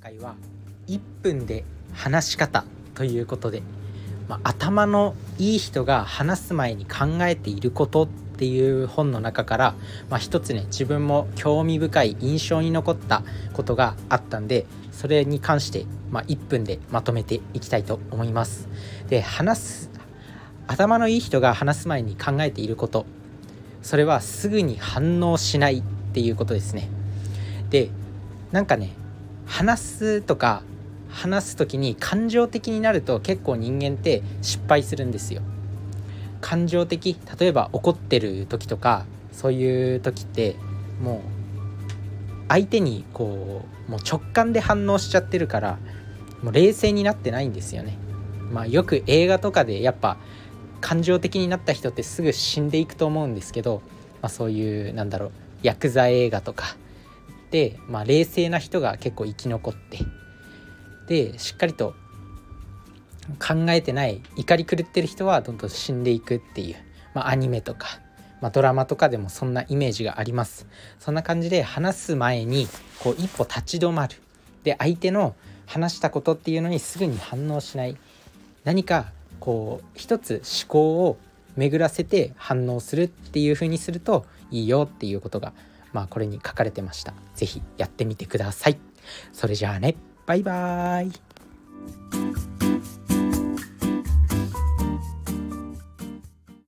回は1分で話し方ということで、まあ、頭のいい人が話す前に考えていることっていう本の中から、まあ、一つね自分も興味深い印象に残ったことがあったんでそれに関して、まあ、1分でまとめていきたいと思います。で話す頭のいい人が話す前に考えていることそれはすぐに反応しないっていうことですね。でなんかね話すとか話す時に感情的になると結構人間って失敗するんですよ。感情的例えば怒ってる時とかそういう時ってもう相手にこうもう直感で反応しちゃってるからもう冷静になってないんですよね。まあ、よく映画とかでやっぱ感情的になった人ってすぐ死んでいくと思うんですけど、まあ、そういうなんだろうヤクザ映画とか、まあ、冷静な人が結構生き残ってでしっかりと考えてない怒り狂ってる人はどんどん死んでいくっていう、まあ、アニメとか、まあ、ドラマとかでもそんなイメージがあります。そんな感じで話す前にこう一歩立ち止まる。で相手の話したことっていうのにすぐに反応しない。何かこう一つ思考を巡らせて反応するっていう風にするといいよっていうことがまあこれに書かれてました。是非やってみてください。それじゃあね。バイバーイ。